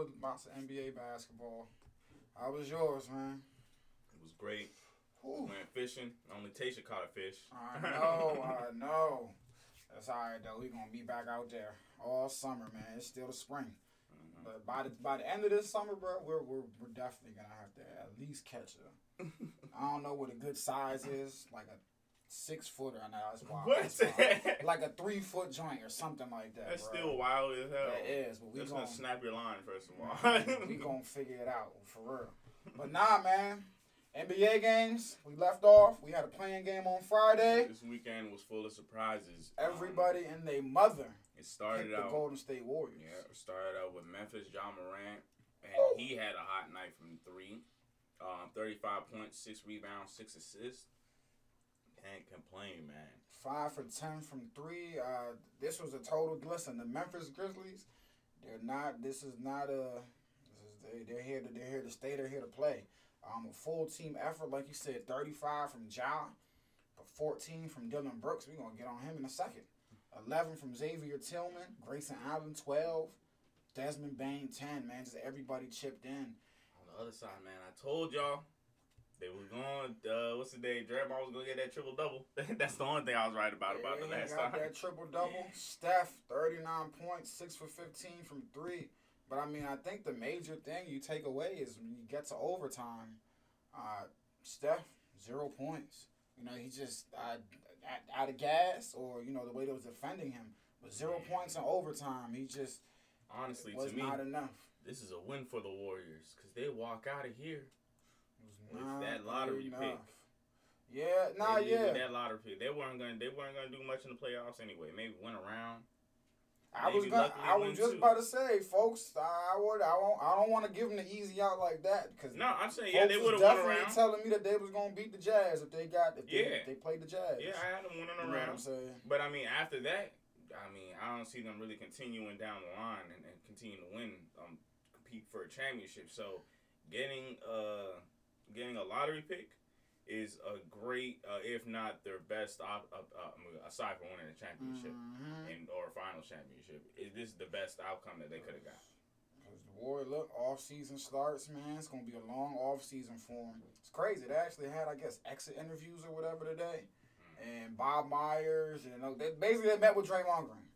With lots of NBA basketball. How was yours, man? It was great. Whew. Went fishing. Only Tasha caught a fish. I know. I know. That's all right though. We gonna be back out there all summer, man. It's still the spring. Mhm. But by the by the end of this summer, bro, we're we're, we're definitely gonna have to at least catch a. I don't know what a good size is, like a six footer. I know that's wild. What? That's wild. Like a three foot joint or something like that. That's bro. still wild as hell. That is, but we That's gonna gonna snap your line first of all. we gonna figure it out for real. But nah, man. NBA games. We left off. We had a playing game on Friday. This weekend was full of surprises. Everybody Um, and their mother it started picked the out. Golden State Warriors. Yeah, it started out with Memphis Ja Morant, and he had a hot night from three. Um, 35 points, six rebounds, six assists. Can't complain, man. Five for ten from three. Uh, this was a total. Listen, the Memphis Grizzlies. They're not. This is not a. This is they. They're here to. They're here to stay. They're here to play. Um, a full team effort, like you said. Thirty-five from Ja, but fourteen from Dillon Brooks. We're gonna get on him in a second. Eleven from Xavier Tillman. Grayson Allen twelve. Desmond Bane ten. Man, just everybody chipped in. On the other side, man, I told y'all they was going. Uh, what's the day? Draymond was gonna get that triple double. That's the only thing I was right about about the Yeah, last got time. that triple double. Steph, 39 points, 6 for 15 from 3. But I mean, I think the major thing you take away is when you get to overtime, uh, Steph, zero points. You know, he just uh, out, out of gas, or, you know, the way they was defending him. But zero points in overtime, he just Honestly, was to me, not enough. this is a win for the Warriors because they walk out of here. With that lottery pick. Yeah, nah, yeah. that lottery pick. They weren't gonna. They weren't gonna do much in the playoffs anyway. Maybe win around. I was gonna, I was just too. about to say, folks. I would. I won't. I don't want to give them the easy out like that because No, I'm saying yeah, they would have won definitely around. telling me that they was gonna beat the Jazz if they got if they, if they played the Jazz. Yeah, I had them winning you know I'm saying. But I mean, after that, I mean, I don't see them really continuing down the line and, and continue to win, um, compete for a championship. So, getting uh, getting a lottery pick is a great, uh, if not their best, op- I mean, aside from winning a championship Mhm. and or a final championship. Is this the best outcome that they could have got? Cause the war look off season starts, man. It's gonna be a long off season for them. It's crazy. They actually had, I guess, exit interviews or whatever today, and Bob Myers, you know, they basically they met with Draymond Green.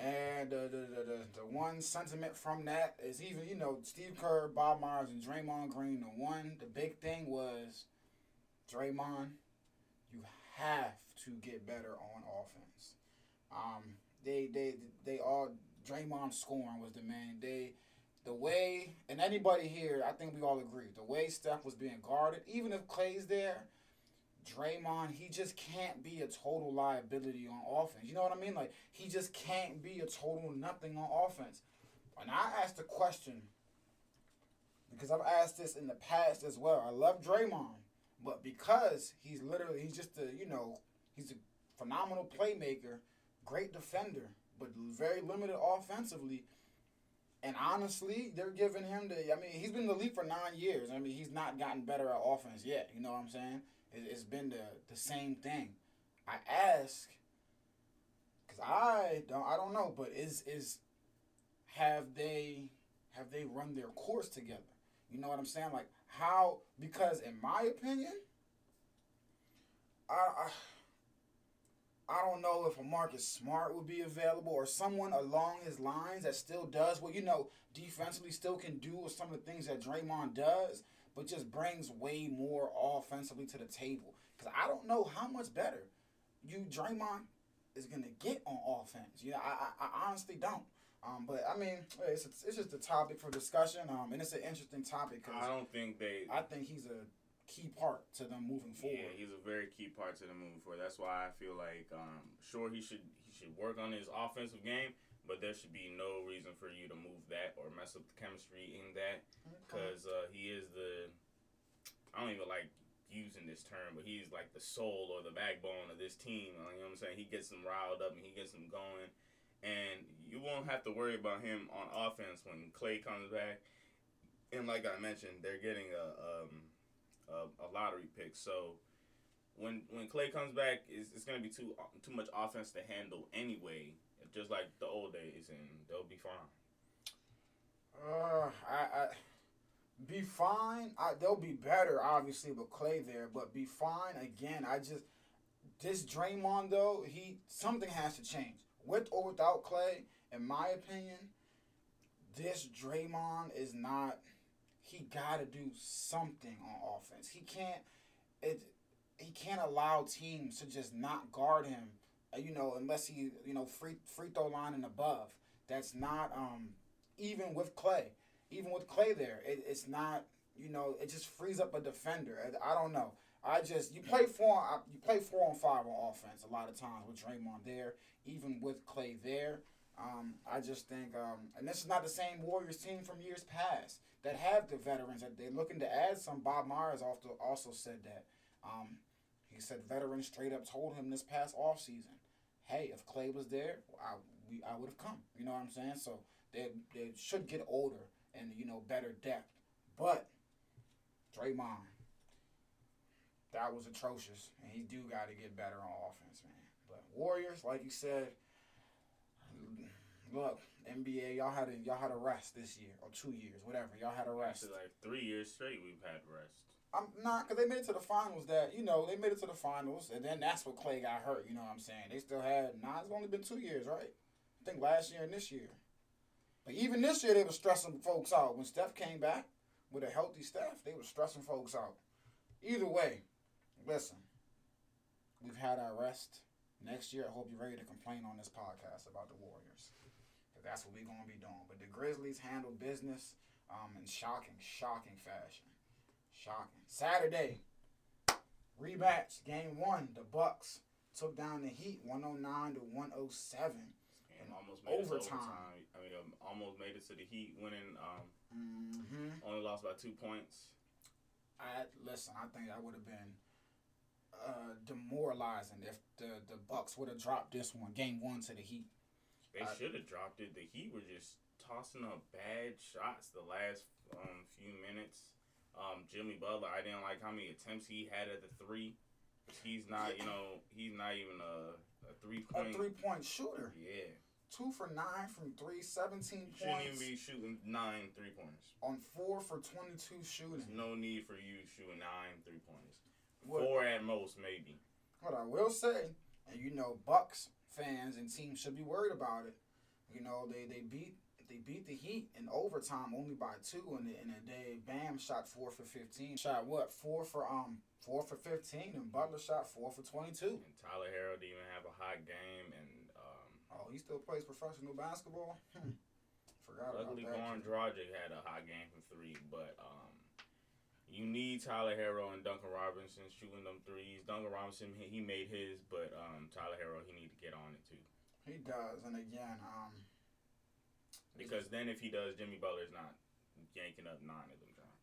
And the, the, the, the, one sentiment from that is even, you know, Steve Kerr, Bob Myers, and Draymond Green. The one, the big thing was Draymond, you have to get better on offense. Um, they they they all Draymond scoring was the main. They the way and anybody here, I think we all agree, the way Steph was being guarded, even if Clay's there, Draymond, he just can't be a total liability on offense. You know what I mean? Like he just can't be a total nothing on offense. And I asked the question because I've asked this in the past as well. I love Draymond, but because he's literally he's just a you know he's a phenomenal playmaker, great defender, but very limited offensively. And honestly, they're giving him the. I mean, he's been in the league for nine years. I mean, he's not gotten better at offense yet. You know what I'm saying? It, it's been the the same thing. I ask because I don't. I don't know, but is is have they have they run their course together? You know what I'm saying? Like how? Because in my opinion, I. I I don't know if a Marcus Smart would be available or someone along his lines that still does what you know defensively still can do with some of the things that Draymond does, but just brings way more offensively to the table. Because I don't know how much better you Draymond is gonna get on offense. You know, I I, I honestly don't. Um, but I mean, it's it's just a topic for discussion. Um, and it's an interesting topic because I don't think they. I think he's a key part to them moving forward. Yeah, he's a very key part to the moving forward. That's why I feel like, um, sure he should he should work on his offensive game, but there should be no reason for you to move that or mess up the chemistry in that because uh, he is the. I don't even like using this term, but he's like the soul or the backbone of this team. You know what I'm saying? He gets them riled up and he gets them going, and you won't have to worry about him on offense when Clay comes back. And like I mentioned, they're getting a um, a, a lottery pick, so when when Clay comes back, it's, it's gonna be too too much offense to handle anyway. Just like the old days, and they'll be fine. Uh, I, I be fine. I, they'll be better, obviously, with Clay there, but be fine again. I just this Draymond though, he something has to change with or without Clay. In my opinion, this Draymond is not. He got to do something on offense. He can't. It. He can't allow teams to just not guard him. Uh, You know, unless he, you know, free free throw line and above. That's not um even with Clay, even with Clay there, it, it's not. You know, it just frees up a defender. I, I don't know. I just you play four on you play four on five on offense a lot of times with Draymond there, even with Clay there. Um, I just think, um, and this is not the same Warriors team from years past that have the veterans that they're looking to add. Some Bob Myers also also said that. Um, he said veterans straight up told him this past offseason, hey, if Clay was there, I we I would have come. You know what I'm saying? So they they should get older and you know better depth. But Draymond, that was atrocious, and he do got to get better on offense, man. But Warriors, like you said, look NBA, y'all had a y'all had a rest this year or two years, whatever. Y'all had a rest. Actually, like three years straight, we've had rest. I'm not because they made it to the finals. That you know they made it to the finals, and then that's what Clay got hurt. You know what I'm saying? They still had nah. It's only been two years, right? I think last year and this year. But even this year, they were stressing folks out. When Steph came back with a healthy Steph, they were stressing folks out. Either way, listen, we've had our rest. Next year, I hope you're ready to complain on this podcast about the Warriors. Because that's what we're going to be doing. But the Grizzlies handle business um, in shocking, shocking fashion. Shocking. Saturday, rematch, game one. The Bucks took down the Heat 109 to 107. And almost made it to overtime. overtime. I mean, um, almost made it to the Heat, winning. Um, Mm-hmm. only lost by two points. I listen. I think that would have been uh, demoralizing if the the Bucks would have dropped this one, game one to the Heat. They I- should have dropped it. The Heat were just tossing up bad shots the last um, few minutes. Um, Jimmy Butler, I didn't like how many attempts he had at the three. He's not, you know, he's not even a, a three A point. three point shooter, Yeah, two for nine from three, 17 you shouldn't even points be shooting nine three pointers. on four for 22 There's shooting. no need for you shooting nine three pointers. What, Four at most, maybe. what I will say, and you know, Bucks fans and teams should be worried about it. You know, they they beat they beat the Heat in overtime only by two, and in a day, Bam shot four for 15. Shot what? Four for um four for 15, and Butler shot four for 22. And Tyler Herro didn't even have a hot game, and um, Oh, he still plays professional basketball. Hmm. Forgot luckily about that. Goran Dragic had a hot game from three, but um, you need Tyler Herro and Duncan Robinson shooting them threes. Duncan Robinson he, he made his, but um, Tyler Herro he need to get on it too. He does, and again, um, Because then if he does, Jimmy Butler's not yanking up nine of them shots.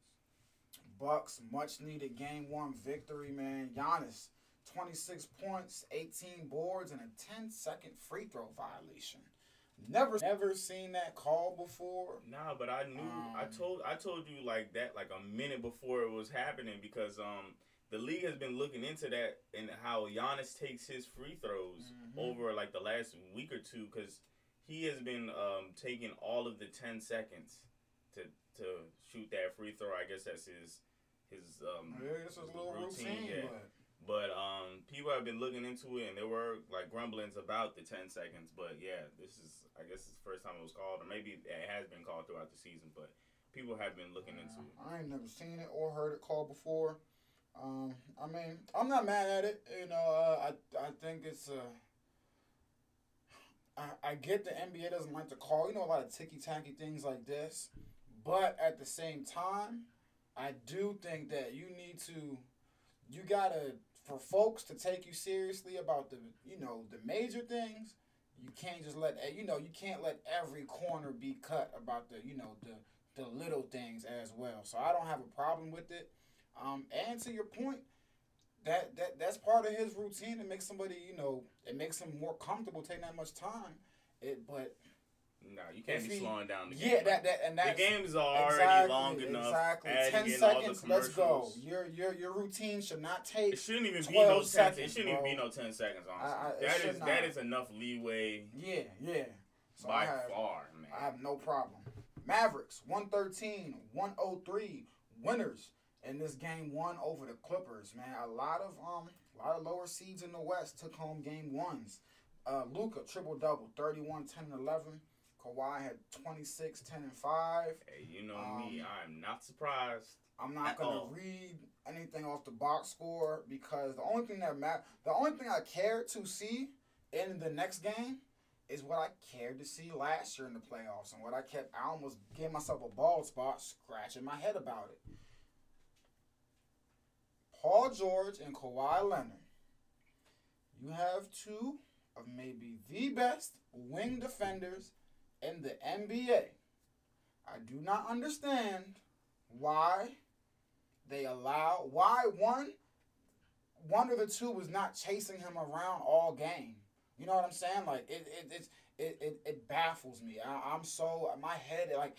Bucks much needed game one victory, man. Giannis, 26 points, 18 boards, and a 10 second free throw violation. Never, never seen that call before. Nah, but I knew I Um, told I told you like that like a minute before it was happening because um the league has been looking into that and how Giannis takes his free throws Mhm. over like the last week or two because he has been um taking all of the ten seconds to to shoot that free throw. I guess that's his his um Yeah, it's a little routine, yeah. but But um, people have been looking into it, and there were like grumblings about the ten seconds. But yeah, this is I guess it's the first time it was called, or maybe it has been called throughout the season. But people have been looking into it. I ain't never seen it or heard it called before. Um, I mean, I'm not mad at it. You know, uh, I I think it's uh, I, I get the NBA doesn't like to call, you know, a lot of ticky tacky things like this, but at the same time, I do think that you need to, you gotta for folks to take you seriously about the you know the major things. you can't just let eh, you know you can't let every corner be cut about the you know the the little things as well. So I don't have a problem with it. Um, and to your point, that that that's part of his routine to make somebody you know it makes him more comfortable taking that much time. It but No, you can't be he- slowing down the game. yeah that that and the that's game is already exactly, long enough. Exactly. Ten in all the seconds. Let's go. Your your your routine should not take. It shouldn't even be 12 no ten. it shouldn't even be no ten seconds. I- Honestly, I- it that is not. that is enough leeway Yeah, yeah. So by have, far, man. I have no problem. Mavericks 113, 103 winners in this game one over the Clippers. Man, a lot of um a lot of lower seeds in the West took home game ones. Uh, Luka triple double 31, 10, and 11. Kawhi had 26, 10, and 5. hey, you know Um, me. I'm not surprised. I'm not gonna all. read anything off the box score because the only thing that matter, the only thing I cared to see in the next game is what I cared to see last year in the playoffs and what I kept. I almost gave myself a bald spot, scratching my head about it. Paul George and Kawhi Leonard. You have two of maybe the best wing defenders in the NBA. I do not understand why they allow why one one of the two was not chasing him around all game. You know what I'm saying? Like it it it's it, it, it baffles me. I, I'm so my head like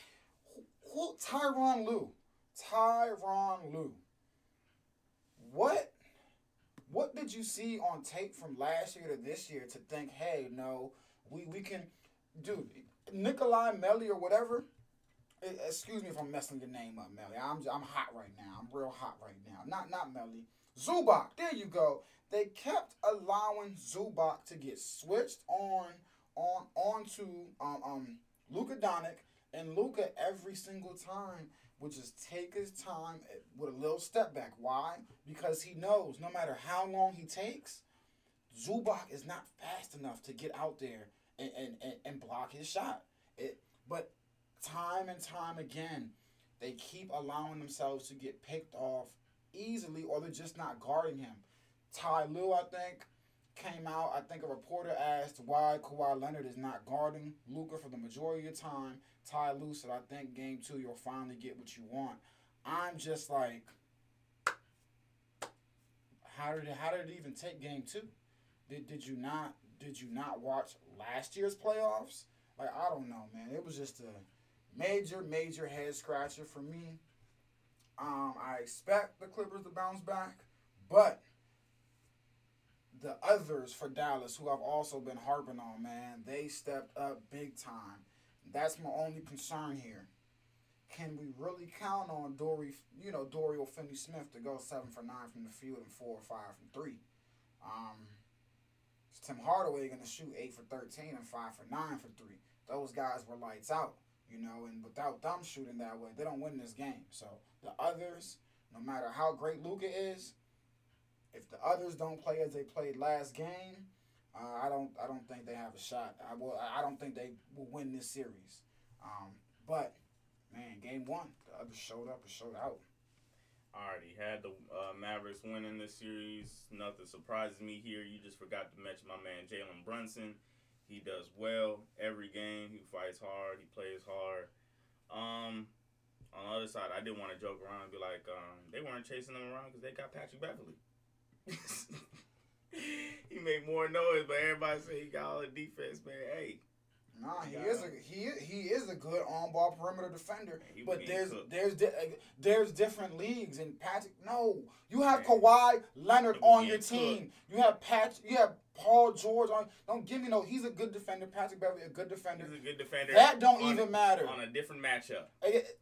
who, who Tyronn Lue, Tyronn Lue. What what did you see on tape from last year to this year to think, hey, no, we we can, dude, Nikolai Melly or whatever. Excuse me if I'm messing your name up, Melly. I'm I'm hot right now. I'm real hot right now. Not not Melly. Zubac. There you go. They kept allowing Zubac to get switched on on onto um um Luka Doncic, and Luka every single time would just take his time with a little step back. Why? Because he knows no matter how long he takes, Zubac is not fast enough to get out there and, and, and, and block his shot. It, but time and time again, they keep allowing themselves to get picked off easily, or they're just not guarding him. Ty Lue, I think, came out. I think a reporter asked why Kawhi Leonard is not guarding Luka for the majority of the time. Ty Lue said, "I think game two you'll finally get what you want." I'm just like, how did it, how did it even take game two? Did did you not did you not watch last year's playoffs? Like I don't know, man. It was just a major major head scratcher for me. Um, I expect the Clippers to bounce back, but the others for Dallas, who I've also been harping on, man, they stepped up big time. That's my only concern here. Can we really count on Dory, you know, Dorian Finney-Smith to go seven for nine from the field and four or five from three? Um, Tim Hardaway going to shoot eight for thirteen and five for nine for three? Those guys were lights out, you know, and without them shooting that way, they don't win this game. So the others, no matter how great Luka is, if the others don't play as they played last game, uh, I don't I don't think they have a shot. I will I don't think they will win this series. Um, but man, game one, the others showed up and showed out. already had the uh, Mavericks winning this series. Nothing surprises me here. You just forgot to mention my man Jalen Brunson. He does well every game. He fights hard. He plays hard. Um, on the other side, I didn't want to joke around and be like, um, they weren't chasing them around because they got Patrick Beverley. he made more noise, but everybody say he got all the defense, man. Hey, Nah, he is a he he is a good on ball perimeter defender. But there's cooked. there's di- there's different leagues and Patrick. No, you have Man. Kawhi Leonard on your team. You have Pat. You have Paul George on. Don't give me no. He's a good defender. Patrick Beverley a good defender. he's a good defender. That don't on even matter. on a different matchup.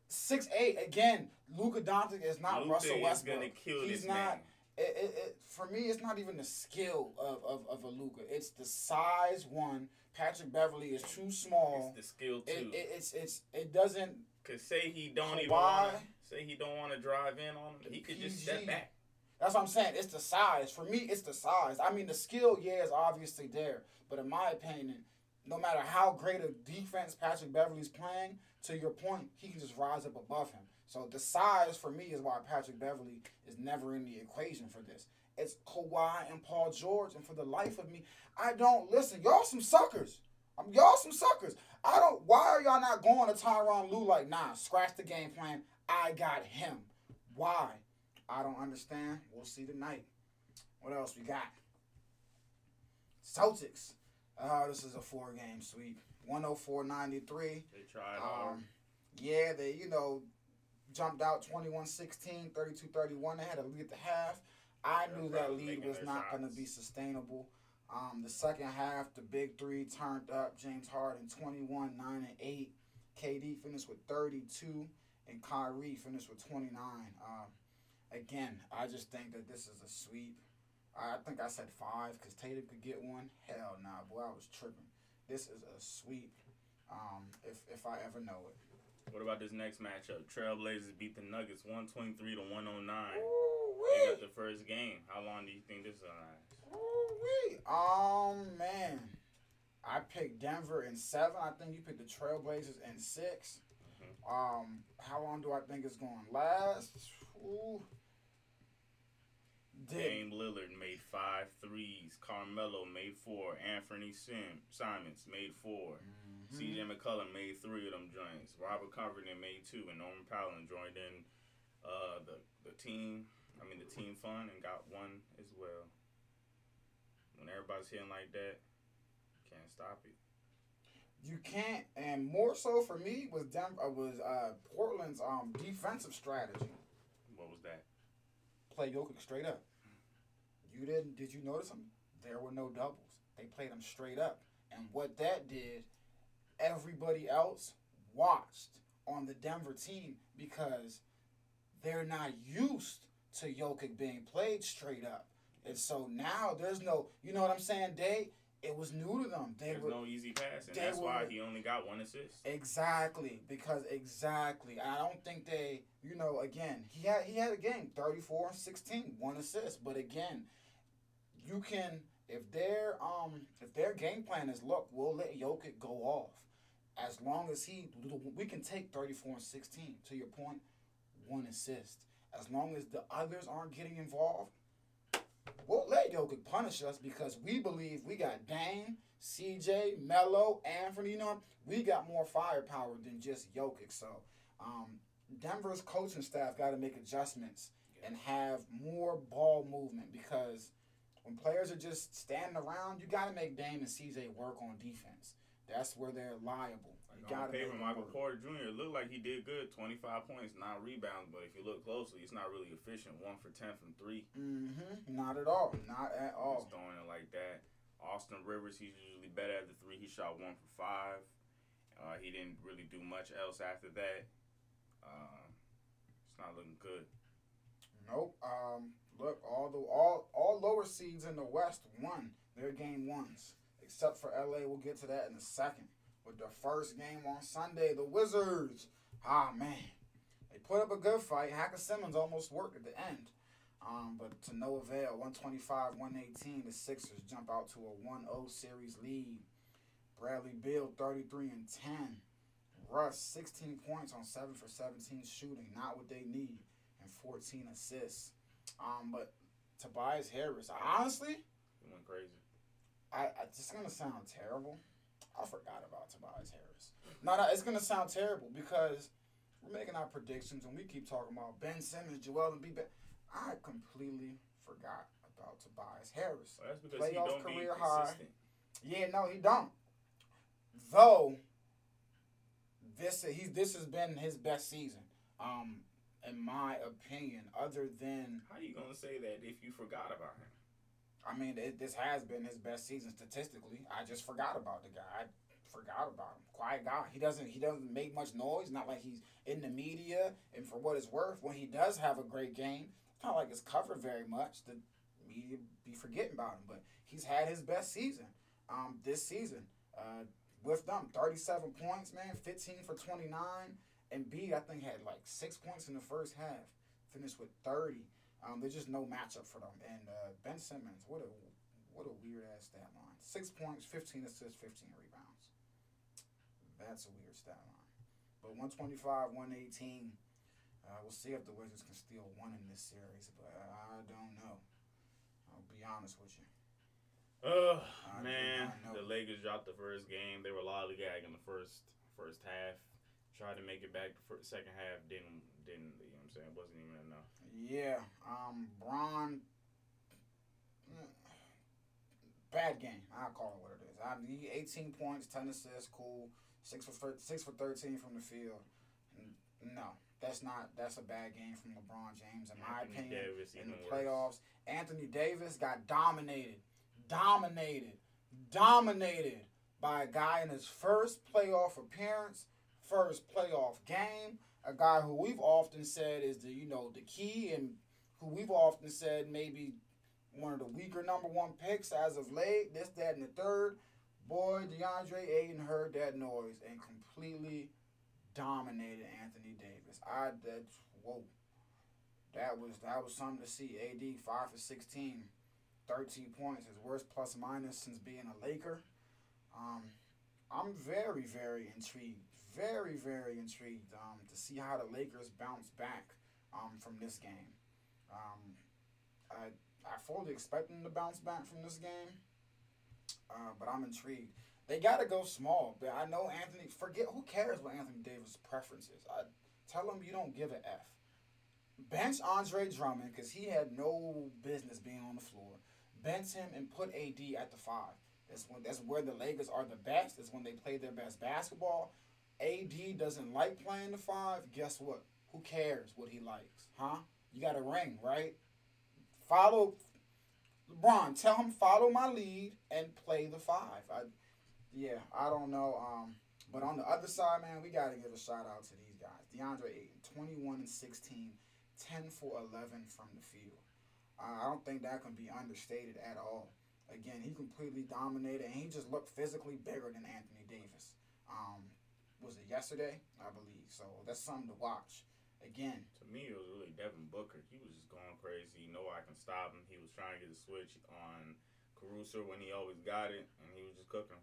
Six eight again. Luka Doncic is not Luka Russell is Westbrook. kill He's not. man. It, it, it, for me, it's not even the skill of, of, of a Luka. It's the size. One, Patrick Beverley is too small. It's the skill too. It, it, it's it's it doesn't. Cause say he don't even wanna, say he don't want to drive in on him. He could just step back. That's what I'm saying. It's the size. For me, it's the size. I mean, the skill, yeah, is obviously there, but in my opinion, no matter how great a defense Patrick Beverley's playing, to your point, he can just rise up above him. So the size for me is why Patrick Beverley is never in the equation for this. It's Kawhi and Paul George, and for the life of me, I don't listen. Y'all some suckers. I'm y'all some suckers. I don't. Why are y'all not going to Tyronn Lue like, nah, scratch the game plan. I got him. Why? I don't understand. We'll see tonight. What else we got? Celtics. Uh, this is a four game sweep. 104.93. They tried hard. Um, yeah, they, you know, jumped out 21 16, 32 31. They had a lead at the half. I Yeah, knew that lead was not going to be sustainable. Um, the second half, the big three turned up. James Harden 21, 9, and 8. KD finished with 32, and Kyrie finished with 29. Um, again, I just think that this is a sweep. I think I said five because Tatum could get one. Hell nah, boy, I was tripping. This is a sweep. Um, if if I ever know it. What about this next matchup? Trailblazers beat the Nuggets 123 to 109. They got the first game. How long do you think this is gonna last? Um, man. I picked Denver in seven. I think you picked the Trailblazers in 6 Mhm. Um, how long do I think it's going to last? Ooh. Dame Lillard made five threes. Carmelo made four. Anthony Sim- Simons made 4 CJ McCollum made three of them joints. Robert Covington made two, and Norman Powell joined in uh, the the team. I mean the team fun and got one as well. When everybody's hitting like that, can't stop it. You can't, and more so for me was Denver uh, was uh, Portland's um defensive strategy. What was that? Play Jokic straight up. You didn't? Did you notice them? There were no doubles. They played them straight up, and what that did, everybody else watched on the Denver team because they're not used to Jokic being played straight up, and so now there's no. You know what I'm saying? They it was new to them. They There's were no easy pass, and that's why he only got one assist. Exactly, because exactly. I don't think they, you know, again, he had he had a game 34 and 16, one assist, but again, you can if their um if their game plan is look, we'll let Jokic go off. As long as he we can take 34 and 16 to your point, one assist. As long as the others aren't getting involved, we'll let Jokic punish us because we believe we got Dame, CJ, Melo, Anthony, you know, we got more firepower than just Jokic. So, um, Denver's coaching staff got to make adjustments and have more ball movement because when players are just standing around, you got to make Dame and CJ work on defense. That's where they're liable. Like on got to paper, Michael work. Porter Jr. It looked like he did good, 25 points, nine rebounds. But if you look closely, it's not really efficient. One for 10 from three. Mm-hmm. Not at all. Not at all. Just throwing it like that. Austin Rivers, he's usually better at the three. He shot one for five. Uh, he didn't really do much else after that. Uh, it's not looking good. Nope. Um, look, all the all all lower seeds in the West won their game ones, except for LA. We'll get to that in a second. With the first game on Sunday, the Wizards. Ah man, they put up a good fight. Hacker Simmons almost worked at the end, um, but to no avail. 125, 118. The Sixers jump out to a 1-0 series lead. Bradley Beal 33 and 10. Russ 16 points on 7 for 17 shooting, not what they need and 14 assists. Um, but Tobias Harris, honestly, He went crazy. I, I it's gonna sound terrible. I forgot about Tobias Harris. No, no, it's gonna sound terrible because we're making our predictions and we keep talking about Ben Simmons, Joel Embiid. but I completely forgot about Tobias Harris. Well, that's because he Playoff don't be career high. consistent. Yeah, no, he don't. Though this he this has been his best season, um, in my opinion. Other than How are you gonna say that if you forgot about him? I mean, it, this has been his best season statistically. I just forgot about the guy. I forgot about him. Quiet guy. He doesn't. He doesn't make much noise. Not like he's in the media. And for what it's worth, when he does have a great game, it's not like it's covered very much. The media be forgetting about him. But he's had his best season. Um, this season. Uh, with them, thirty-seven points, man. Fifteen for twenty-nine. And B, I think had like six points in the first half. Finished with thirty. Um, there's just no matchup for them. And uh, Ben Simmons, what a what a weird ass stat line. Six points, fifteen assists, fifteen rebounds. That's a weird stat line. But 125, 118. Uh, we'll see if the Wizards can steal one in this series, but I don't know. I'll be honest with you. Oh I man, the Lakers dropped the first game. They were lollygagging the first first half. Tried to make it back for the second half. Didn't didn't. You know what I'm saying? It Wasn't even enough. Yeah, um, Bron. Bad game. I'll call it what it is. I mean, 18 points, 10 assists, cool. Six for thir- six for 13 from the field. No, that's not. That's a bad game from LeBron James, in my Anthony opinion. Davis in the worse. playoffs, Anthony Davis got dominated, dominated, dominated by a guy in his first playoff appearance, first playoff game. A guy who we've often said is the you know the key, and who we've often said maybe one of the weaker number one picks as of late. This, that, and the third. Boy, DeAndre Ayton heard that noise and completely dominated Anthony Davis. I that's whoa. That was that was something to see. AD five for 16, 13 points, his worst plus minus since being a Laker. Um, I'm very very intrigued, very very intrigued um, to see how the Lakers bounce back um, from this game. Um, I I fully expect them to bounce back from this game, uh, but I'm intrigued. They got to go small, but I know Anthony. Forget who cares what Anthony Davis' preference is. I tell him you don't give a f. Bench Andre Drummond because he had no business being on the floor. Bench him and put AD at the five. That's when that's where the Lakers are the best. Is when they play their best basketball. AD doesn't like playing the five. Guess what? Who cares what he likes, huh? You got a ring, right? Follow LeBron. Tell him follow my lead and play the five. I, yeah, I don't know. Um, but on the other side, man, we got to give a shout out to these guys. DeAndre Ayton, 21 and 16, 10 for 11 from the field. Uh, I don't think that can be understated at all. Again, he completely dominated, and he just looked physically bigger than Anthony Davis. Um, was it yesterday? I believe. So that's something to watch. Again, To me, it was really Devin Booker. He was just going crazy. No, I can stop him. He was trying to get a switch on Caruso when he always got it, and he was just cooking.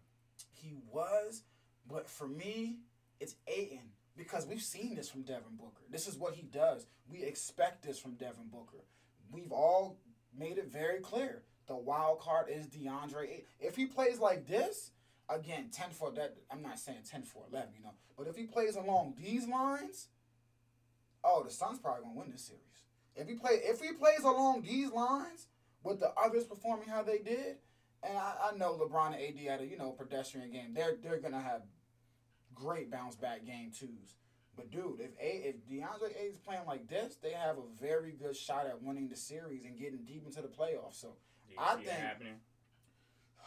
he was, but for me, it's Ayton because we've seen this from Devin Booker. This is what he does. We expect this from Devin Booker. We've all made it very clear. The wild card is DeAndre If he plays like this, again, 10 for that, I'm not saying 10 for 11, you know, but if he plays along these lines, oh, the Suns probably gonna win this series. If he play, if he plays along these lines with the others performing how they did, and I, I know LeBron and AD had a you know pedestrian game. They're they're gonna have great bounce back game twos. But dude, if a if DeAndre A is playing like this, they have a very good shot at winning the series and getting deep into the playoffs. So, I think-?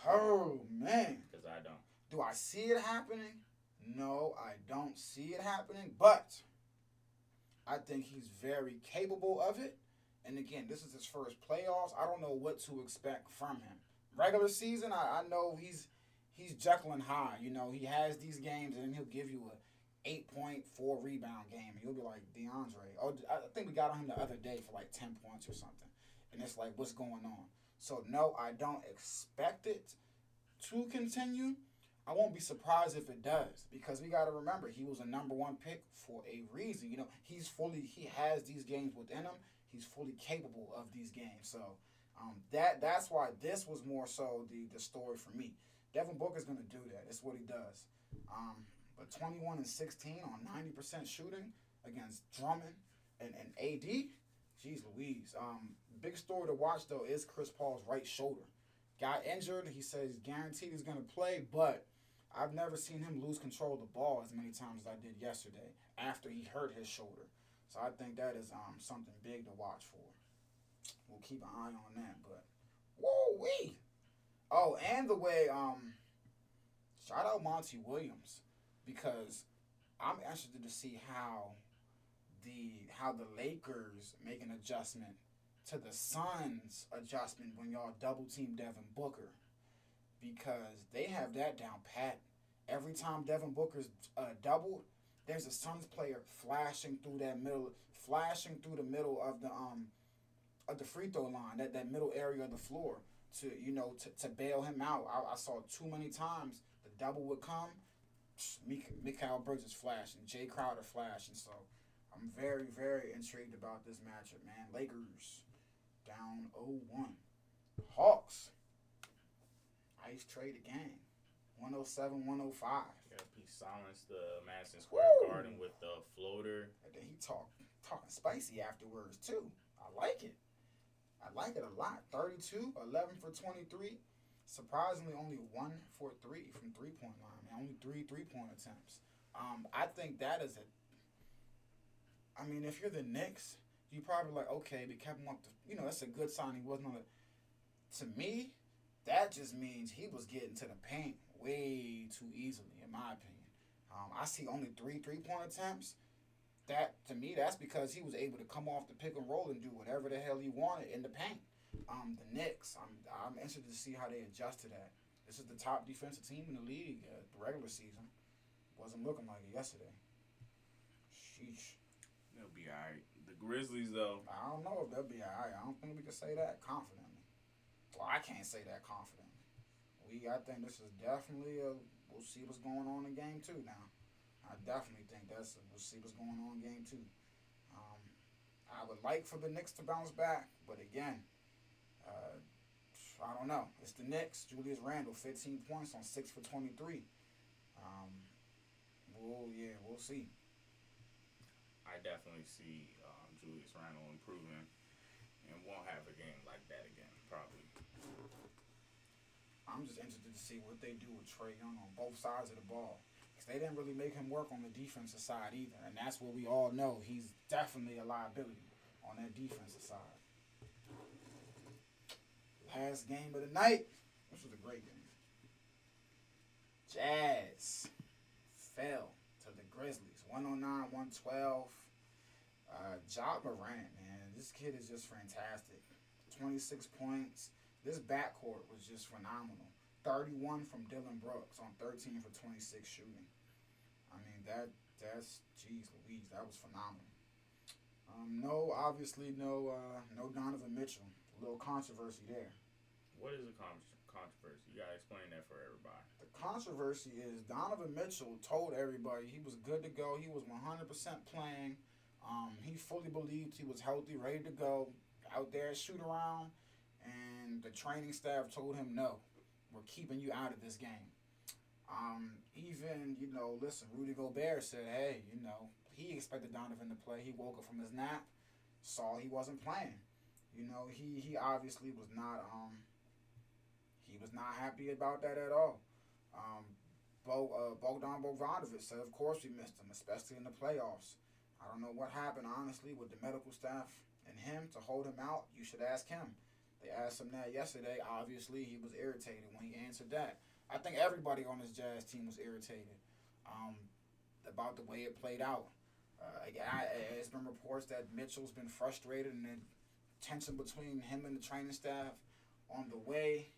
Oh man, Because I don't. do I see it happening? No, I don't see it happening. But I think he's very capable of it. And again, this is his first playoffs. I don't know what to expect from him. Regular season, I, I know he's he's Jekyll and Hyde. You know, he has these games and then he'll give you a eight point four rebound game. And you'll be like DeAndre. Oh, I think we got on him the other day for like ten points or something. And it's like, what's going on? So no, I don't expect it to continue. I won't be surprised if it does because we got to remember he was a number one pick for a reason. You know, he's fully he has these games within him. He's fully capable of these games. So um, that that's why this was more so the the story for me. Devin Booker's gonna do that. It's what he does. Um, but 21 and 16 on 90% shooting against Drummond and, and AD, jeez Louise. Um, big story to watch though is Chris Paul's right shoulder. Got injured. He says guaranteed he's gonna play, but I've never seen him lose control of the ball as many times as I did yesterday after he hurt his shoulder. So I think that is um, something big to watch for. We'll keep an eye on that. But whoa wee. Oh, and the way um, shout out Monty Williams because I'm interested to see how the how the Lakers make an adjustment to the Suns adjustment when y'all double team Devin Booker because they have that down pat. Every time Devin Booker's uh, doubled, there's a Suns player flashing through that middle, flashing through the middle of the um of the free throw line, that, that middle area of the floor to you know to, to bail him out. I, I saw too many times the double would come, Mik- Mikal Bridges flashing, Jae Crowder flashing. So I'm very, very intrigued about this matchup, man. Lakers down 0-1. Hawks. Ice Trae again. 107, 105. Yeah, he silenced the Madison Square Woo! Garden with the floater. And then he talked talking spicy afterwards too. I like it. I like it a lot. 32, 11 for 23. Surprisingly, only one for three from three point line. Man. Only three three point attempts. Um, I think that is a. I mean, if you're the Knicks, you probably like okay, we kept him up. You know, that's a good sign. He wasn't on the. To me, that just means he was getting to the paint way too easily, in my opinion. Um, I see only three three point attempts that to me that's because he was able to come off the pick and roll and do whatever the hell he wanted in the paint. Um, the Knicks, I'm I'm interested to see how they adjust to that. This is the top defensive team in the league uh, the regular season. Wasn't looking like it yesterday. Sheesh. They'll be alright. The Grizzlies though, I don't know if they'll be alright. I don't think we can say that confidently. Well, I can't say that confidently. We I think this is definitely a we'll see what's going on in game two now. I definitely think that's we'll see what's going on in game two. Um, I would like for the Knicks to bounce back, but again, uh, I don't know. It's the Knicks. Julius Randle, 15 points on six for 23. Um, we'll yeah, we'll see. I definitely see Julius Randle improving and won't have a game like that again, probably. I'm just interested to see what they do with Trae Young on both sides of the ball. Because they didn't really make him work on the defensive side either. And that's what we all know. He's definitely a liability on that defensive side. Last game of the night. This was a great game. Jazz fell to the Grizzlies. 109, 112. Uh, Ja Morant, man. This kid is just fantastic. 26 points. This backcourt was just phenomenal. 31 from Dillon Brooks on 13 for 26 shooting. I mean that that's geez Louise, that was phenomenal. Um, no, obviously no uh, no Donovan Mitchell. A little controversy there. What is a con- controversy? You gotta explain that for everybody. The controversy is Donovan Mitchell told everybody he was good to go. He was 100% playing. Um, he fully believed he was healthy, ready to go, out there shoot around. And the training staff told him, no, we're keeping you out of this game. Um, even, you know, listen, Rudy Gobert said, hey, you know, he expected Donovan to play. He woke up from his nap, saw he wasn't playing. You know, he, he obviously was not um he was not happy about that at all. Um, Bo, uh, Bogdan Bogdanovic said, of course we missed him, especially in the playoffs. I don't know what happened, honestly, with the medical staff and him to hold him out. You should ask him. They asked him that yesterday. Obviously, he was irritated when he answered that. I think everybody on this Jazz team was irritated um, about the way it played out. Uh, it's been reports that Mitchell's been frustrated and then tension between him and the training staff on the way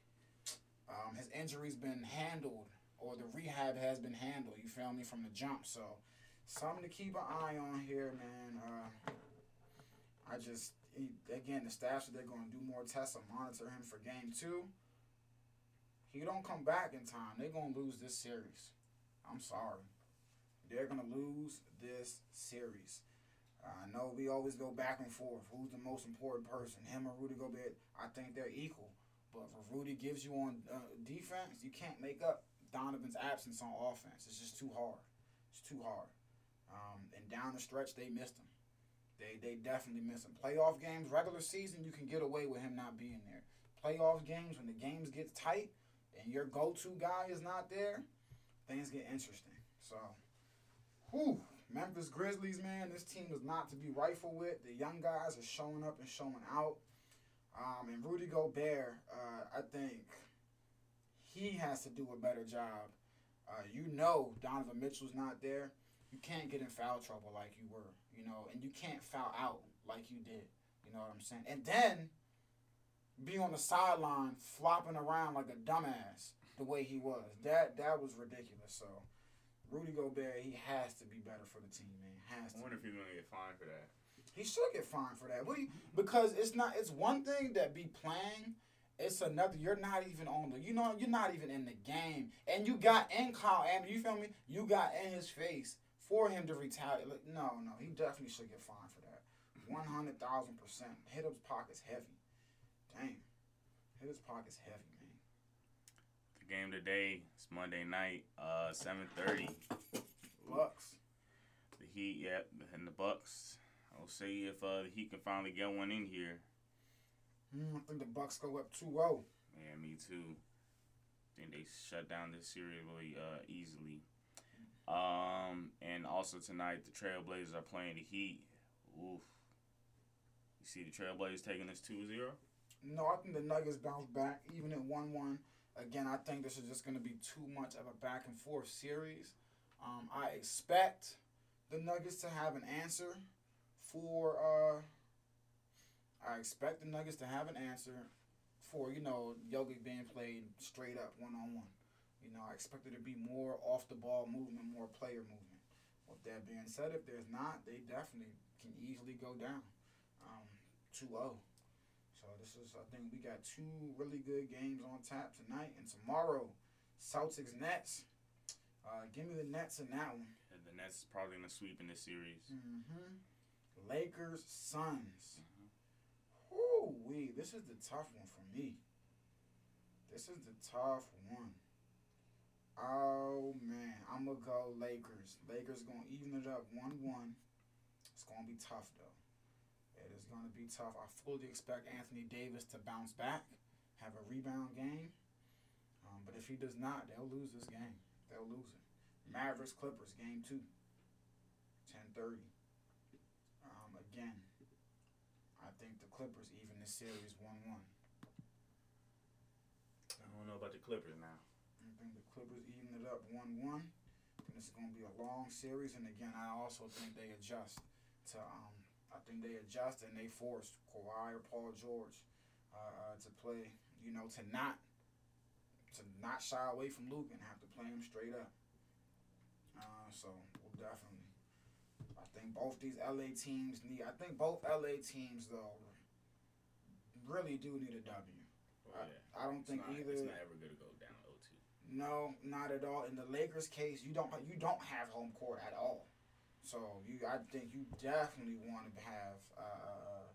um, his injury's been handled or the rehab has been handled. You feel me from the jump. So something to keep an eye on here, man. Uh, I just again the staff said they're going to do more tests and monitor him for game two. He don't come back in time. They're going to lose this series. I'm sorry. They're going to lose this series. Uh, I know we always go back and forth. Who's the most important person, him or Rudy Gobert? I think they're equal. But if Rudy gives you on uh, defense, you can't make up Donovan's absence on offense. It's just too hard. It's too hard. Um, and down the stretch, they missed him. They they definitely missed him. Playoff games, regular season, you can get away with him not being there. Playoff games, when the games get tight and your go-to guy is not there, things get interesting. So, whew, Memphis Grizzlies, man, this team is not to be rifled with. The young guys are showing up and showing out. Um, and Rudy Gobert, uh, I think he has to do a better job. Uh, you know Donovan Mitchell's not there. You can't get in foul trouble like you were, you know, and you can't foul out like you did. You know what I'm saying? And then be on the sideline flopping around like a dumbass the way he was. That that was ridiculous. So Rudy Gobert, he has to be better for the team, man. Has to. I wonder if he's gonna get fined for that. He should get fined for that. What you- because it's not. It's one thing that be playing it's another. You're not even on the. You know, you're not even in the game, and you got in Kyle Anderson. You feel me? You got in his face for him to retaliate. No, no, he definitely should get fined for that. One hundred thousand percent. Hit his pockets heavy. Damn, hit his pockets heavy, man. The game today. It's Monday night. Uh, seven thirty. Bucks. The Heat, yep, and the Bucks. I'll see if uh, the Heat can finally get one in here. Mm, I think the Bucks go up 2-0. Yeah, me too. I think they shut down this series really uh, easily. Um, and also tonight the Trailblazers are playing the Heat. Oof. You see the Trailblazers taking this 2-0? No, I think the Nuggets bounce back, even at 1 1. Again, I think this is just going to be too much of a back and forth series. Um, I expect the Nuggets to have an answer for. Uh, I expect the Nuggets to have an answer for, you know, Jokic being played straight up one on one. You know, I expect there to be more off the ball movement, more player movement. With that being said, if there's not, they definitely can easily go down um, 2 0. So this is, I think we got two really good games on tap tonight and tomorrow. Celtics Nets. Uh, give me the Nets in that one. And the Nets is probably gonna sweep in this series. Mm-hmm. Lakers Suns. Mhm. Ooh wee, this is the tough one for me. This is the tough one. Oh man, I'm gonna go Lakers. Lakers gonna even it up one one. It's gonna be tough though. It is gonna be tough. I fully expect Anthony Davis to bounce back, have a rebound game. Um, but if he does not, they'll lose this game. They'll lose it. Mavericks Clippers game two. 10:30. Um, again, I think the Clippers even the series one one. I don't know about the Clippers now. I Clippers even it up one one. And this is going to be a long series. And again, I also think they adjust to. Um, I think they adjust and they force Kawhi or Paul George uh, uh, to play. You know, to not to not shy away from Luka and have to play him straight up. Uh, so we'll definitely. I think both these LA teams need. I think both LA teams though really do need a W. Oh, yeah. I don't It's think not, either. It's not ever gonna go down 0-2. No, not at all. In the Lakers case, you don't you don't have home court at all. So you, I think you definitely want to have. Uh,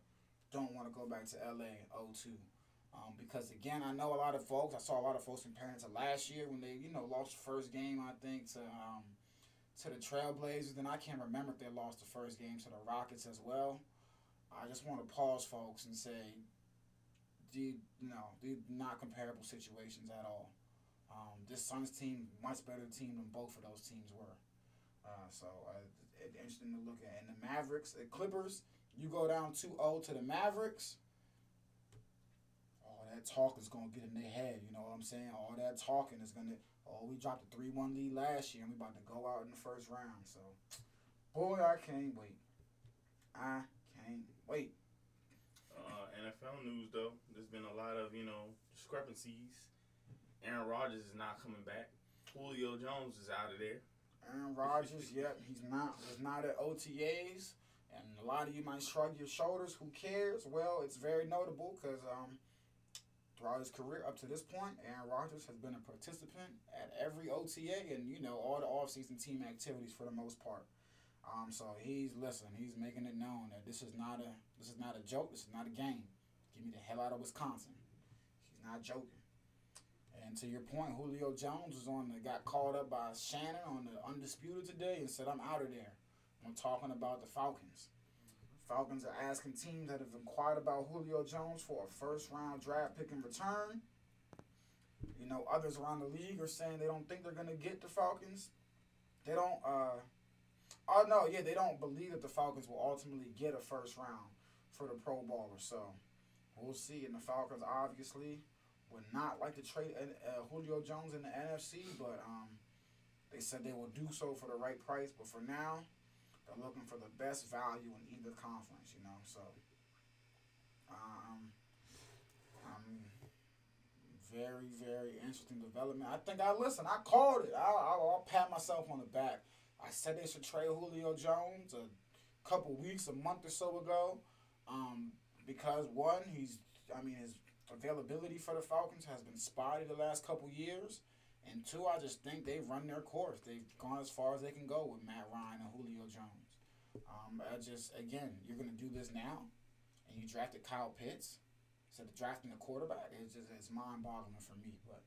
don't want to go back to LA 0-2. Um, because again, I know a lot of folks. I saw a lot of folks comparing to last year when they, you know, lost the first game. I think to um, to the Trailblazers. Then I can't remember if they lost the first game to the Rockets as well. I just want to pause, folks, and say, the no, these not comparable situations at all. This Suns team much better team than both of those teams were. Uh, so uh, interesting to look at. And the Mavericks, the Clippers, you go down 2-0 to the Mavericks. All that talk is gonna get in their head. You know what I'm saying? All that talking is gonna. Oh, we dropped a three-one lead last year, and we about to go out in the first round. So, boy, I can't wait. I can't wait. Uh, NFL news though, there's been a lot of you know discrepancies. Aaron Rodgers is not coming back. Julio Jones is out of there. Aaron Rodgers, yep, he's not was not at OTAs, and a lot of you might shrug your shoulders. Who cares? Well, it's very notable because um, throughout his career up to this point, Aaron Rodgers has been a participant at every OTA and you know all the offseason team activities for the most part. Um, so he's listen, he's making it known that this is not a this is not a joke. This is not a game. Get me the hell out of Wisconsin. He's not joking. And to your point, Julio Jones was on the got called up by Shannon on the Undisputed today and said, "I'm out of there." I'm talking about the Falcons. Falcons are asking teams that have inquired about Julio Jones for a first round draft pick in return. You know, others around the league are saying they don't think they're gonna get the Falcons. They don't. uh Oh no, yeah, they don't believe that the Falcons will ultimately get a first round for the Pro Bowler. So we'll see. And the Falcons obviously would not like to trade uh, Julio Jones in the NFC, but um, they said they will do so for the right price. But for now, they're looking for the best value in either conference. You know, so um, um, very very interesting development. I think I listen. I called it. I, I, I'll pat myself on the back. I said they should trade Julio Jones a couple weeks, a month or so ago, um, because one, he's I mean his availability for the Falcons has been spotty the last couple years. And two, I just think they've run their course. They've gone as far as they can go with Matt Ryan and Julio Jones. Um, I just again, you're gonna do this now, and you drafted Kyle Pitts So of drafting a quarterback. is just it's mind boggling for me. But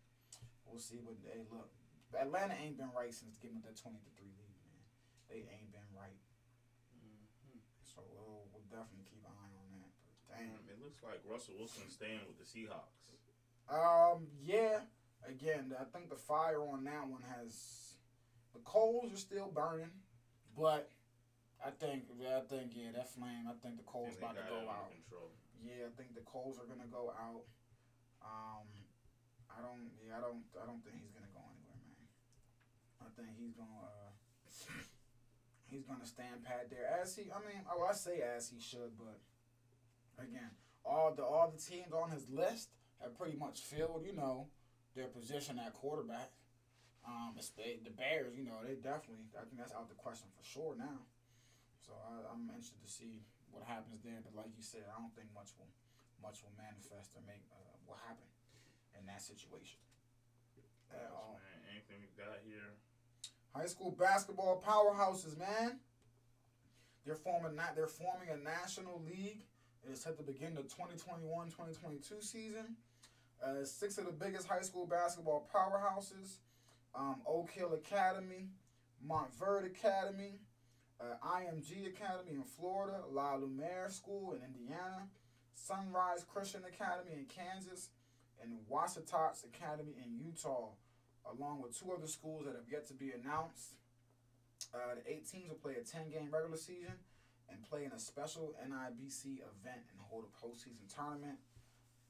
we'll see. But hey, look, Atlanta ain't been right since giving up that twenty to three lead, man. They ain't been right. So we'll, we'll definitely keep an eye on that. But damn. It looks like Russell Wilson staying with the Seahawks. Um, yeah. Again, I think the fire on that one has the coals are still burning, but I think I think yeah, that flame. I think the coals about to go out. Control. Yeah, I think the coals are gonna go out. Um, I don't. Yeah, I don't. I don't think he's gonna go anywhere, man. I think he's gonna. Uh, he's gonna stand pat there as he. I mean, oh, I say as he should, but again, all the all the teams on his list have pretty much filled. You know, their position at quarterback. Um, the Bears, you know, they definitely. I think that's out the question for sure now. So I, I'm interested to see what happens there. But like you said, I don't think much will much will manifest or make uh, will happen in that situation. At all. man. Anything we got here? High school basketball powerhouses, man. They're forming not they're forming a national league. It is set to begin the 2021-2022 season. Uh, six of the biggest high school basketball powerhouses: um, Oak Hill Academy, Montverde Academy, uh, IMG Academy in Florida, La Lumiere School in Indiana, Sunrise Christian Academy in Kansas, and Wasatch Academy in Utah along with two other schools that have yet to be announced. Uh, the eight teams will play a 10 game regular season and play in a special NIBC event and hold a postseason tournament.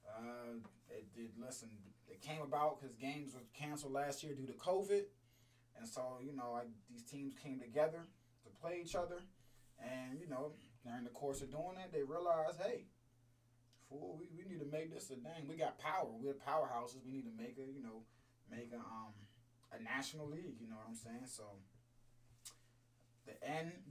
Uh, it did, listen, it came about because games were canceled last year due to COVID. And so, you know, I, these teams came together to play each other. And, you know, during the course of doing that, they realized, hey, fool, we, we need to make this a dang. We got power. We're powerhouses. We need to make a, you know, make a um a national league. You know what I'm saying? So the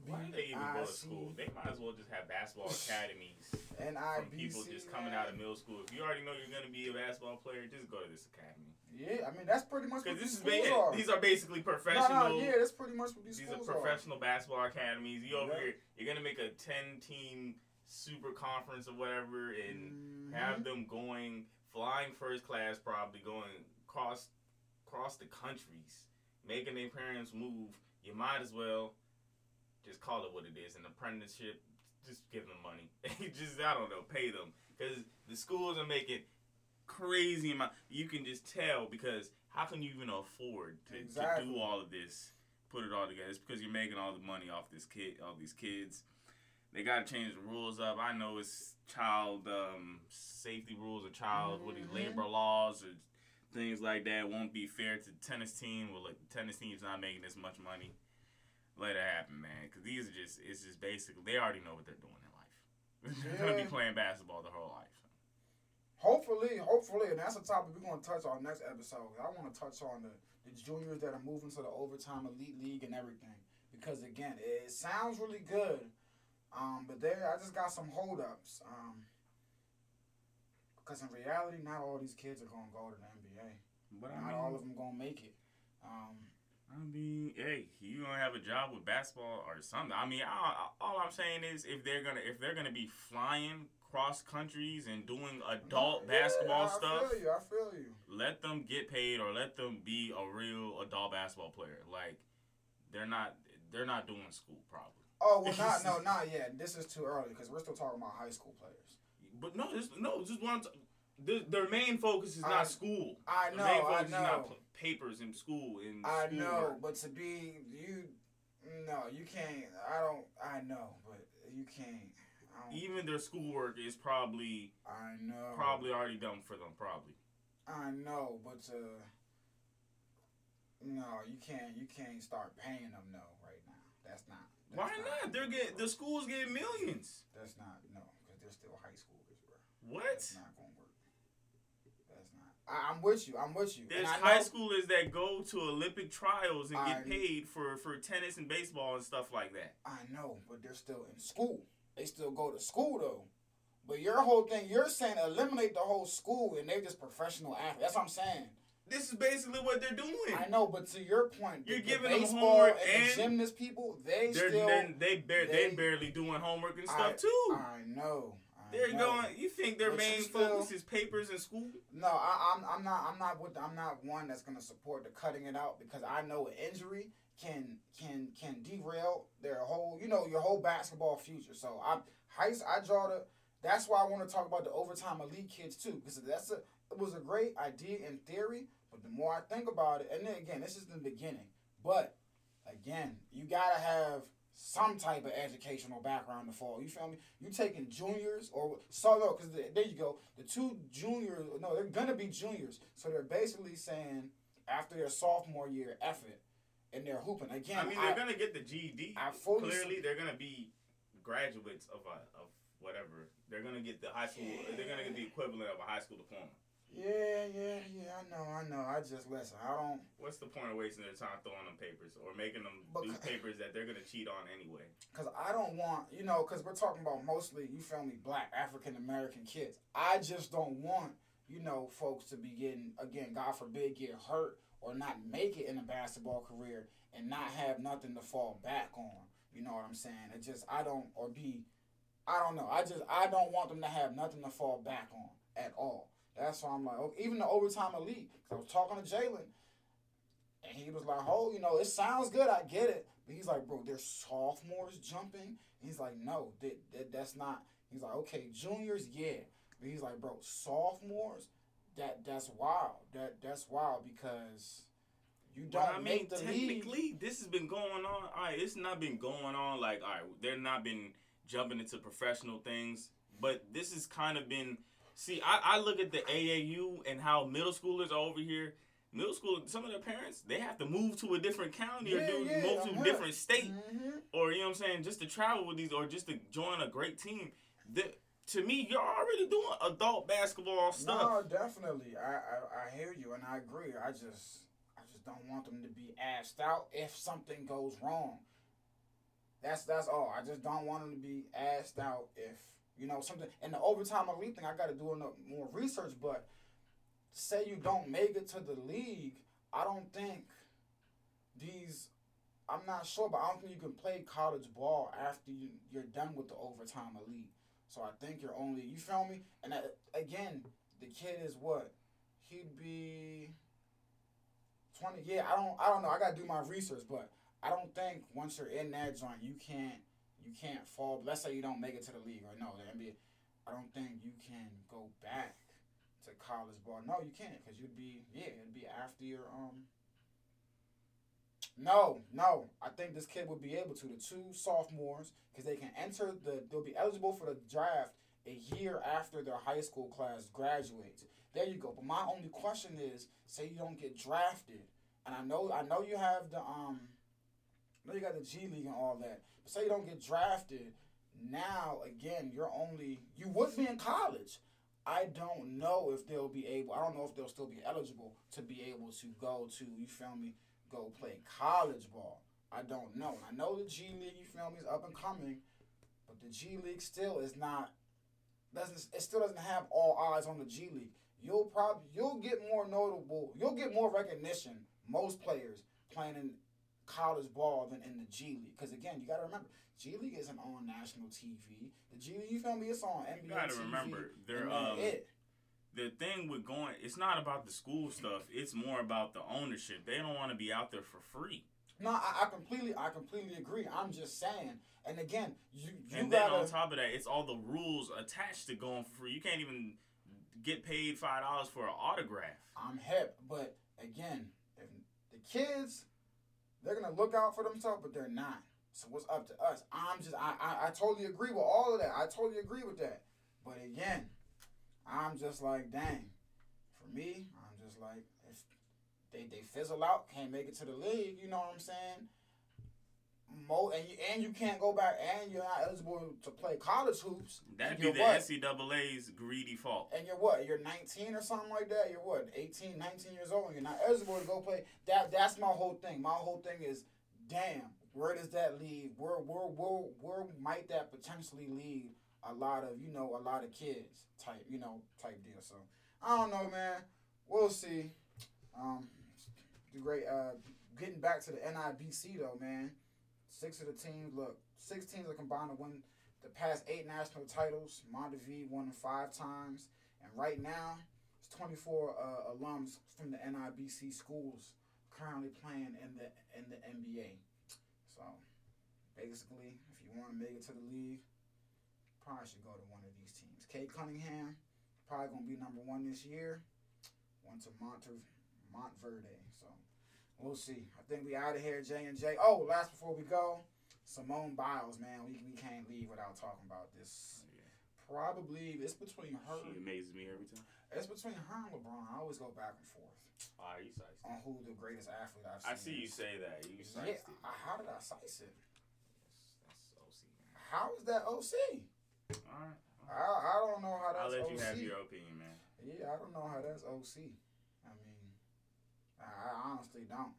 Why do they even go to school? They might as well just have basketball academies And I from NIBC, people just coming man. out of middle school. If you already know you're gonna be a basketball player, just go to this academy. Yeah, I mean that's pretty much what Because these schools ba- are. these are basically professional. no, yeah, that's pretty much what these, These are schools professional basketball academies. You over Yeah. here, you're gonna make a ten team super conference or whatever, and Mhm. have them going flying first class, probably going cross across the countries, making their parents move. You might as well just call it what it is, an apprenticeship. Just give them money. just I don't know, pay them because the schools are making crazy amount. You can just tell because how can you even afford to, to do all of this? Put it all together. It's because you're making all the money off this kid, all these kids. They gotta change the rules up. I know it's child um, safety rules or child what these Mhm. labor laws or things like that won't be fair to the tennis team. Well, like the tennis team's not making as much money. Let it happen, man. Because these are just it's just basically they already know what they're doing in life. they're gonna be playing basketball their whole life. Hopefully, hopefully, and that's a topic we're going to touch on next episode. I want to touch on the, the juniors that are moving to the overtime elite league and everything. Because again, it sounds really good, um, but there I just got some holdups. Um, because in reality, not all these kids are going to go to the NBA. But I Not mean, all of them going to make it. Um, I mean, hey, you gonna have a job with basketball or something. I mean, I, all I'm saying is if they're gonna if they're gonna be flying cross countries and doing adult yeah, basketball I stuff, feel you. I feel you. let them get paid or let them be a real adult basketball player. Like they're not they're not doing school probably. Oh well, not no, not yet. This is too early because we're still talking about high school players. But no, this no, just one. T- their main focus is not school. I Their know, I know. Not papers in school. In I schoolwork. know, but to be you, no, you can't. I don't. I know, but you can't. Even their schoolwork is probably I know. probably already done for them. Probably. I know, but uh, no, you can't. You can't start paying them no right now. That's not. That's Why not? They're getting the schools getting millions. That's not no, because they're still high schoolers, bro. What? That's not gonna work. That's not. I, I'm with you. I'm with you. There's I high know- schoolers that go to Olympic trials and get paid for, for tennis and baseball and stuff like that. I know, but they're still in school. They still go to school though. But your whole thing, you're saying eliminate the whole school and they're just professional athletes. That's what I'm saying. This is basically what they're doing. I know, but to your point, You're the, giving the them homework and, and the gymnast people, they They're, still. they bar- they- they barely doing homework and I- stuff too. I know. They're know. going. You think their But main still- focus is papers and school? No, I, I'm I'm not I'm not with I'm not one that's gonna support the cutting it out because I know an injury can can can derail their whole you know your whole basketball future. So I high I draw the that's why I want to talk about the overtime elite kids too because that's a it was a great idea in theory, but the more I think about it, and then again this is the beginning, but again you gotta have some type of educational background to fall. You feel me? You taking juniors or so no? Because the, there you go. The two juniors, no, they're gonna be juniors. So they're basically saying after their sophomore year effort, and they're hooping again. I mean, they're gonna get the GED. I fully Clearly, they're gonna be graduates of a, of whatever. They're gonna get the high school. They're gonna get the equivalent of a high school diploma. Yeah, yeah, yeah. I know, I know. I just listen. I don't. What's the point of wasting their time throwing them papers or making them do papers that they're gonna cheat on anyway? Cause I don't want, you know, cause we're talking about mostly, you feel me, black African American kids. I just don't want, you know, folks to be getting, again, God forbid, get hurt or not make it in a basketball career and not have nothing to fall back on. You know what I'm saying? It just, I don't, or be, I don't know. I just, I don't want them to have nothing to fall back on at all. That's why I'm like, okay, even the overtime elite. Cause I was talking to Jalen, and he was like, "Oh, you know, it sounds good. I get it." But he's like, "Bro, there's sophomores jumping." He's like, "No, that, that that's not." He's like, "Okay, juniors, yeah." But he's like, "Bro, sophomores, that that's wild. That that's wild because you don't But I mean, make the league." technically, this has been going on. All right, it's not been going on like all right. They're not been jumping into professional things, but this has kind of been. See, I, I look at the AAU and how middle schoolers are over here. Middle school, some of their parents they have to move to a different county or do yeah, move to a different state, Mhm. or you know what I'm saying, just to travel with these, or just to join a great team. The, to me, you're already doing adult basketball stuff. No, definitely. I, I I hear you and I agree. I just I just don't want them to be asked out if something goes wrong. That's that's all. I just don't want them to be asked out if you know something. And the overtime elite thing, I got to do more research. But say you don't make it to the league, I don't think these. I'm not sure, but I don't think you can play college ball after you, you're done with the overtime elite. So I think you're only you feel me. And again, the kid is what he'd be. Twenty. Yeah, I don't. I don't know. I gotta do my research, but I don't think once you're in that joint, you can't. You can't fall. Let's say you don't make it to the league or no, the NBA. I don't think you can go back to college ball. No, you can't because you'd be. Yeah, it'd be after your um. No, no. I think this kid would be able to. The two sophomores, because they can enter the, they'll be eligible for the draft a year after their high school class graduates. There you go. But my only question is, say you don't get drafted, and I know, I know you have the um, I know you got the G League and all that. But say you don't get drafted, now again, you're only you would be in college. I don't know if they'll be able. I don't know if they'll still be eligible to be able to go to. You feel me? Go play college ball. I don't know. I know the G League. You feel me? Is up and coming, but the G League still is not. Doesn't it still doesn't have all eyes on the G League? You'll probably you'll get more notable. You'll get more recognition. Most players playing in college ball than in the G League. Because again, you got to remember, G League isn't on national TV. The G League, you feel me? It's on NBA You gotta TV. remember, they're um, it. the thing with going, it's not about the school stuff. It's more about the ownership. They don't want to be out there for free. No, I, I completely, I completely agree. I'm just saying. And again, you you and then gotta. on top of that, it's all the rules attached to going for free. You can't even get paid five dollars for an autograph. I'm hip, but again, if the kids, they're gonna look out for themselves, but they're not. So what's up to us? I'm just, I, I, I totally agree with all of that. I totally agree with that. But again, I'm just like, dang. For me, I'm just like, if they they fizzle out, can't make it to the league, you know what I'm saying? Mo and you and you can't go back, and you're not eligible to play college hoops. That'd be the what? NCAA's greedy fault. and you're what? You're 19 or something like that. You're what? 18, 19 years old, and you're not eligible to go play. That that's my whole thing. My whole thing is, damn, where does that lead? Where where where where might that potentially lead a lot of you know a lot of kids type you know type deal. So I don't know, man. We'll see. Um, the great uh, getting back to the NIBC though, man. Six of the teams look. Six teams are combined to win the past eight national titles. Montverde won five times, and right now, it's 24 uh, alums from the NIBC schools currently playing in the in the NBA. So basically, if you want to make it to the league, probably should go to one of these teams. Cade Cunningham, probably gonna be number one this year. Went to Monter Montverde. So we'll see. I think we out of here, J and J. Oh, last before we go, Simone Biles, man, we we can't leave without talking about this. Yeah. Probably it's between her. She amazes me every time. It's between her and LeBron. I always go back and forth Ah, you sized on who the greatest athlete I've seen. I see you say that. You sized Yeah, it. How did I size it? That's, that's OC, man. How is that OC? All right. I, I don't know how I'll that's let OC. you have your opinion, man. Yeah, I don't know how that's OC. I mean, I, I honestly don't.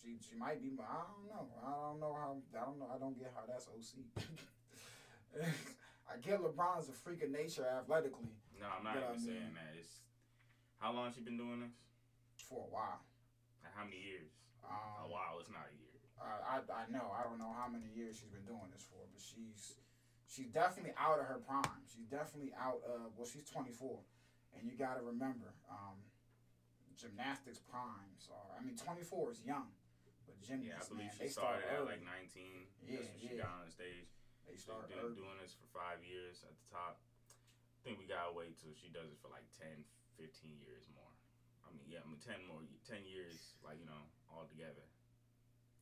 She she might be, but I don't know. I don't know how. I don't know. I don't get how that's OC. I get LeBron's a freak of nature athletically No, I'm not But I even mean- saying that. It's how long she been doing this? for a while. How many years? Um, a while. It's not a year. I, I I know. I don't know how many years she's been doing this for, but she's she's definitely out of her prime. She's definitely out of well, she's 24, and you got to remember, um, gymnastics primes are. I mean, 24 is young, but Yeah, I believe man, she they start started at like 19. Yeah, That's when she yeah. got on the stage. they She's start been early. doing this for five years at the top. I think we gotta wait till she does it for like 10, 15 years more. I mean, yeah, I mean, 10 more, 10 years, like, you know, all together.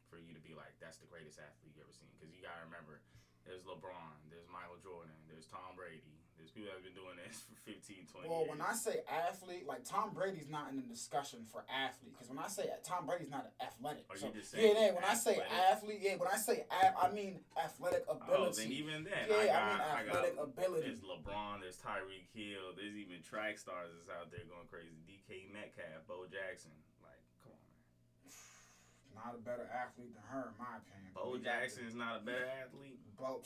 For you to be like, that's the greatest athlete you ever seen. Because you gotta remember, there's LeBron, there's Michael Jordan, there's Tom Brady, there's people that have been doing this for 15, 20 Well, years. when I say athlete, like Tom Brady's not in the discussion for athlete, because when I say Tom Brady's not athletic. Are so, you just yeah, saying yeah. When I say athlete, yeah. When I say ath- I mean athletic ability. Oh, then even then, yeah, I got, I mean I athletic got, ability. There's LeBron, there's Tyreek Hill, there's even track stars that's out there going crazy. DK Metcalf, Bo Jackson. Like, come on, man. Not a better athlete than her, in my opinion. Bo Jackson is not a better athlete. the- Bo,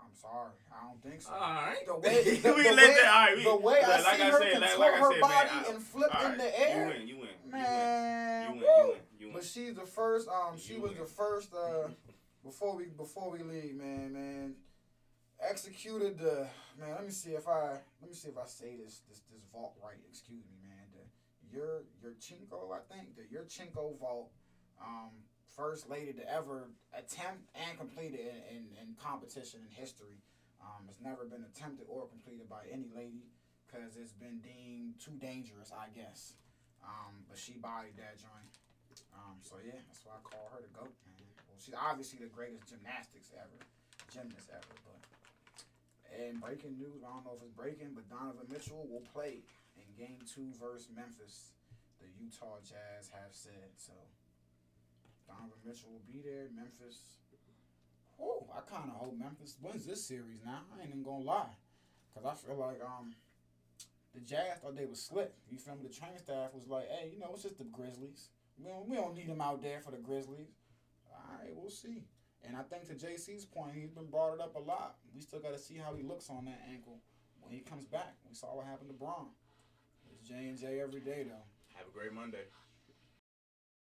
I'm sorry, I don't think so. All right. The way, the, we the let way, that. Right, we, the way I like, see I her said, like, contort like I her said, body man, I- and flip all in the air, You win. You win. man. You win. You win. You win. But she's the first. Um, she was the first. Uh, before we before we leave, man, man, executed the man. Let me see if I let me see if I say this this this vault right. Excuse me, man. The your Yurchenko, I think the Yurchenko vault. Um, first lady to ever attempt and complete it in, in, in competition in history. Um, it's never been attempted or completed by any lady because it's been deemed too dangerous, I guess. Um, but she bodied that joint. Um, so yeah, that's why I call her the goat, man. Well, she's obviously the greatest gymnastics ever, gymnast ever. But and breaking news, I don't know if it's breaking, but Donovan Mitchell will play in Game Two versus Memphis. The Utah Jazz have said so. Donovan Mitchell will be there. Memphis. Whoa, I kind of hope Memphis wins this series now. I ain't even gonna lie, cause I feel like um the Jazz thought they was slick. You feel me? The training staff was like, hey, you know, it's just the Grizzlies. We don't, we don't need them out there for the Grizzlies. All right, we'll see. And I think to JC's point, he's been brought it up a lot. We still got to see how he looks on that ankle when he comes back. We saw what happened to Bron. It's J and J every day though. Have a great Monday.